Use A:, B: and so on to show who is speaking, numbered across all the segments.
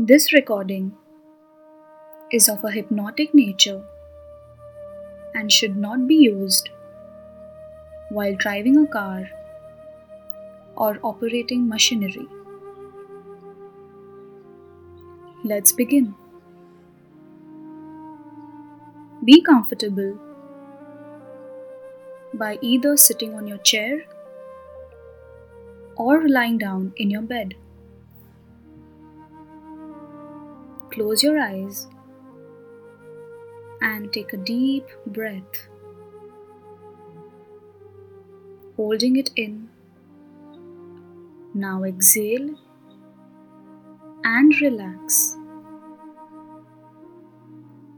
A: This recording is of a hypnotic nature and should not be used while driving a car or operating machinery. Let's begin. Be comfortable by either sitting on your chair or lying down in your bed. Close your eyes and take a deep breath, holding it in. Now exhale and relax.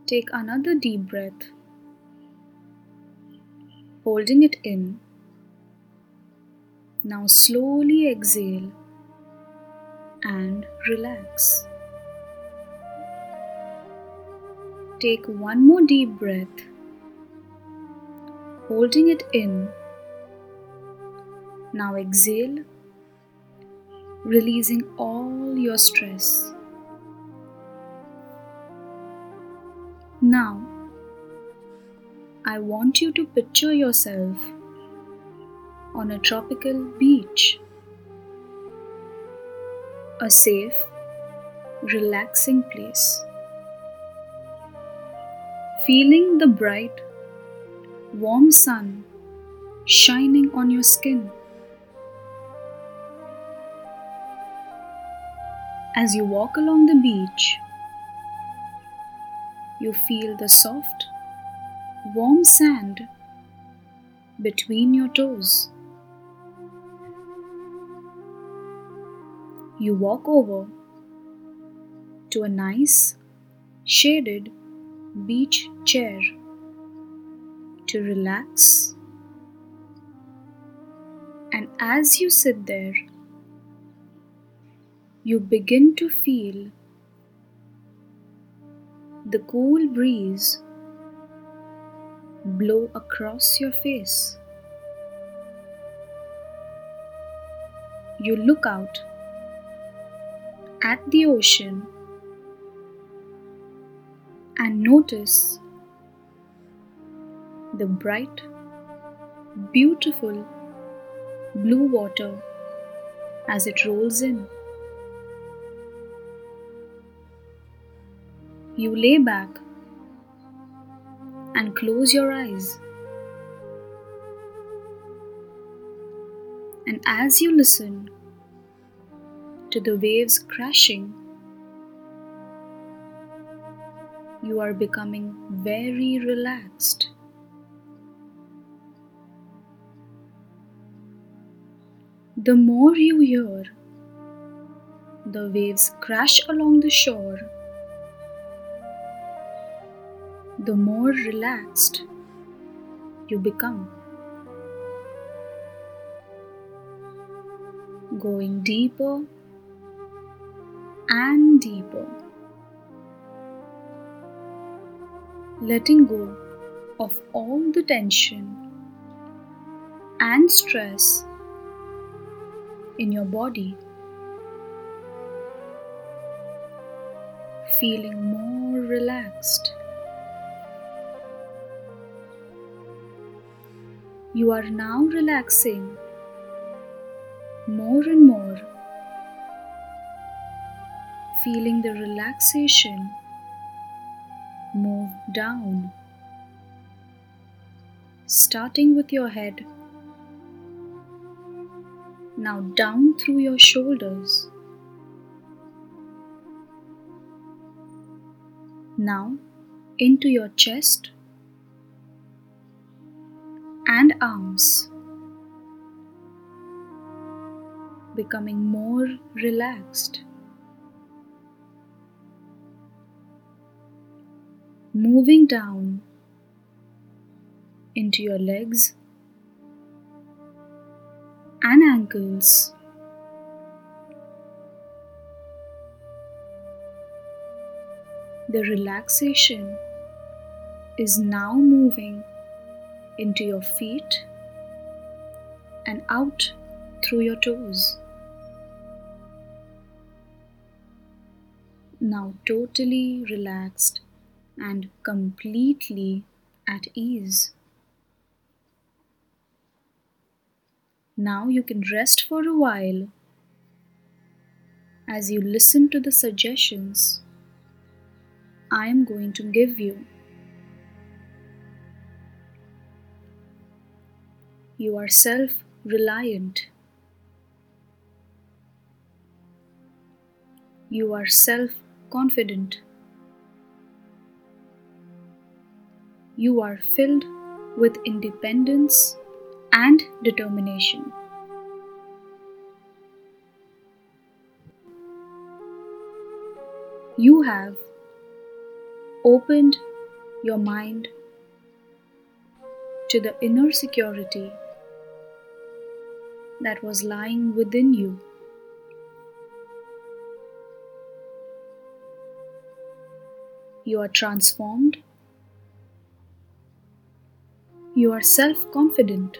A: Take another deep breath, holding it in. Now slowly exhale and relax. Take one more deep breath, holding it in. Now exhale, releasing all your stress. Now, I want you to picture yourself on a tropical beach. A safe, relaxing place feeling the bright, warm sun shining on your skin. As you walk along the beach, you feel the soft, warm sand between your toes. You walk over to a nice, shaded beach chair to relax. And as you sit there, you begin to feel the cool breeze blow across your face. You look out at the ocean and notice the bright, beautiful blue water as it rolls in. You lay back and close your eyes. And as you listen to the waves crashing you are becoming very relaxed. The more you hear the waves crash along the shore, the more relaxed you become. Going deeper and deeper. Letting go of all the tension and stress in your body, feeling more relaxed. You are now relaxing more and more, feeling the relaxation move down, starting with your head. Now down through your shoulders. Now into your chest and arms, becoming more relaxed. Moving down into your legs and ankles. The relaxation is now moving into your feet and out through your toes. now totally relaxed and completely at ease. Now you can rest for a while as you listen to the suggestions I am going to give you. You are self reliant. You are self confident. You are filled with independence and determination. You have opened your mind to the inner security that was lying within you. You are transformed. You are self confident.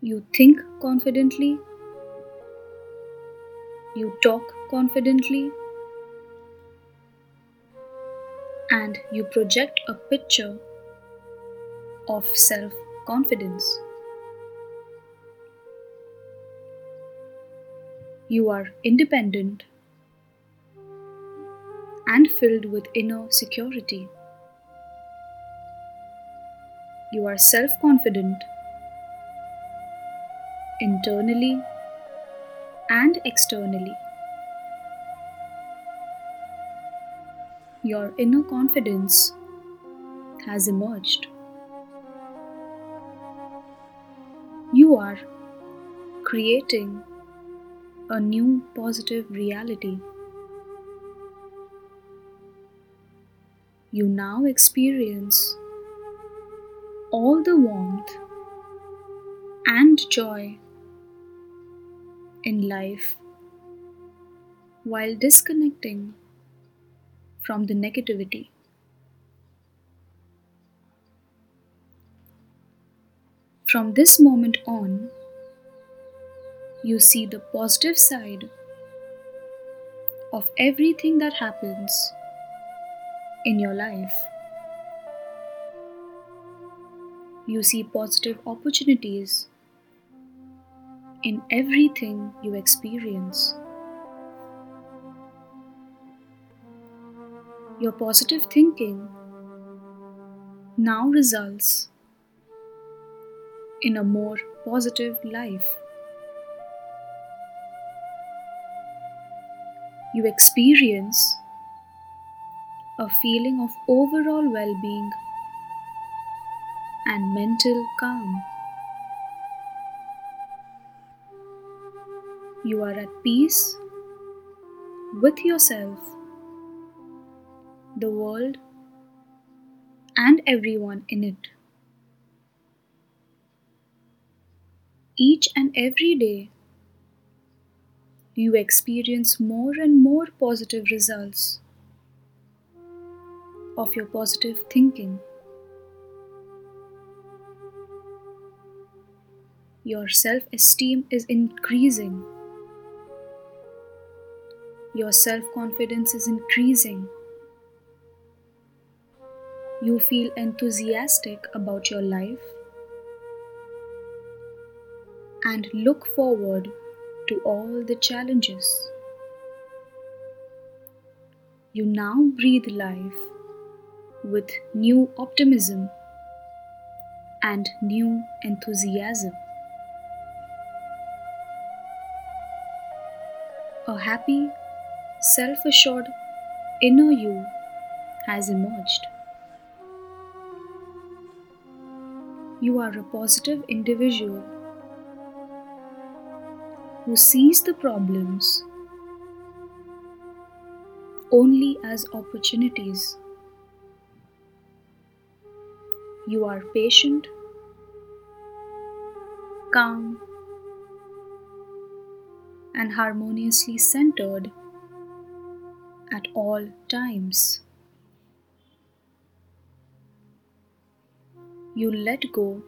A: You think confidently. You talk confidently. And you project a picture of self confidence. You are independent and filled with inner security. You are self confident internally and externally. Your inner confidence has emerged. You are creating a new positive reality. You now experience all the warmth and joy in life while disconnecting from the negativity. From this moment on, you see the positive side of everything that happens in your life. You see positive opportunities in everything you experience. Your positive thinking now results in a more positive life. You experience a feeling of overall well being and mental calm. You are at peace with yourself, the world, and everyone in it. Each and every day, you experience more and more positive results of your positive thinking. Your self esteem is increasing. Your self confidence is increasing. You feel enthusiastic about your life and look forward to all the challenges. You now breathe life with new optimism and new enthusiasm. A happy, self assured inner you has emerged. You are a positive individual who sees the problems only as opportunities. You are patient, calm, and harmoniously centered at all times. You let go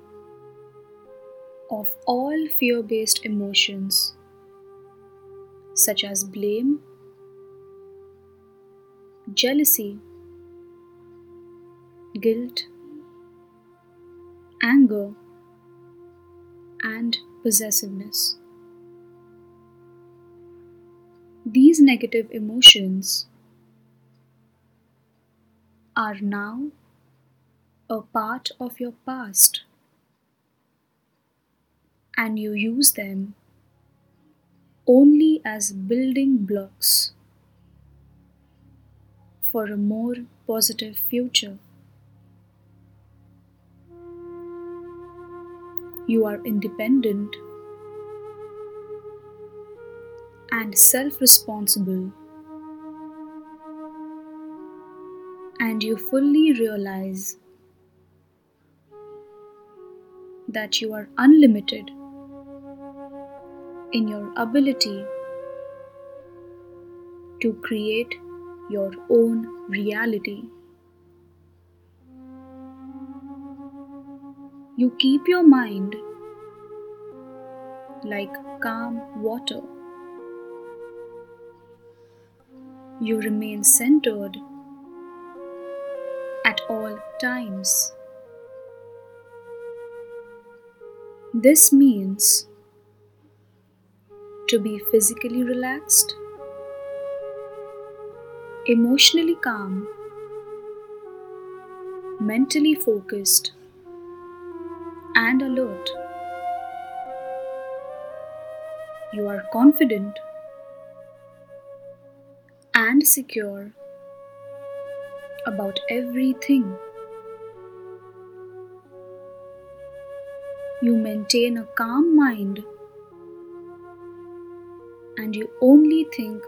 A: of all fear based emotions such as blame, jealousy, guilt, anger, and possessiveness. These negative emotions are now a part of your past and you use them only as building blocks for a more positive future. You are independent and self responsible, and you fully realize that you are unlimited in your ability to create your own reality. You keep your mind like calm water. You remain centered at all times. This means to be physically relaxed, emotionally calm, mentally focused, and alert. You are confident and secure about everything. You maintain a calm mind and you only think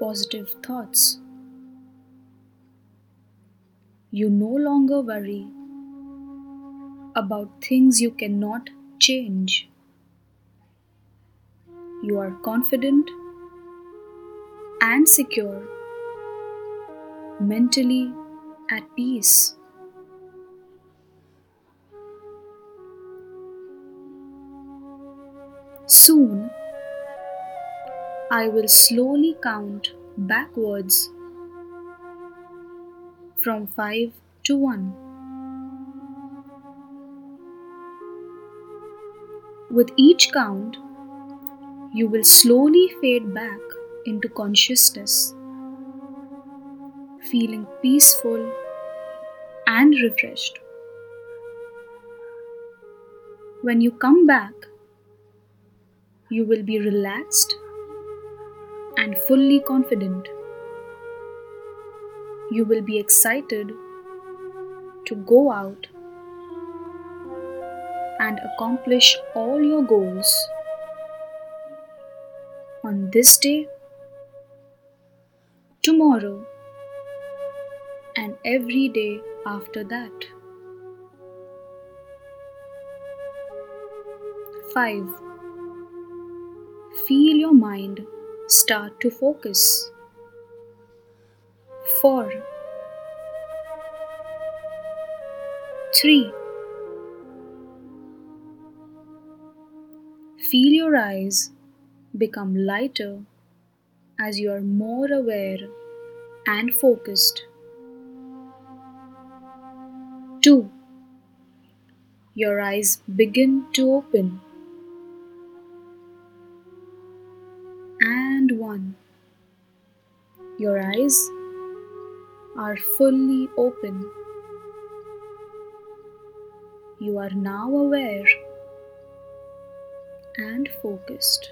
A: positive thoughts. You no longer worry about things you cannot change. You are confident and secure, mentally at peace. Soon, I will slowly count backwards from 5 to 1. With each count, you will slowly fade back into consciousness, feeling peaceful and refreshed. When you come back, you will be relaxed and fully confident. You will be excited to go out and accomplish all your goals on this day, tomorrow, and every day after that. 5. Feel your mind start to focus. 4 3 Feel your eyes become lighter as you are more aware and focused. 2 Your eyes begin to open. and 1. Your eyes are fully open. You are now aware and focused.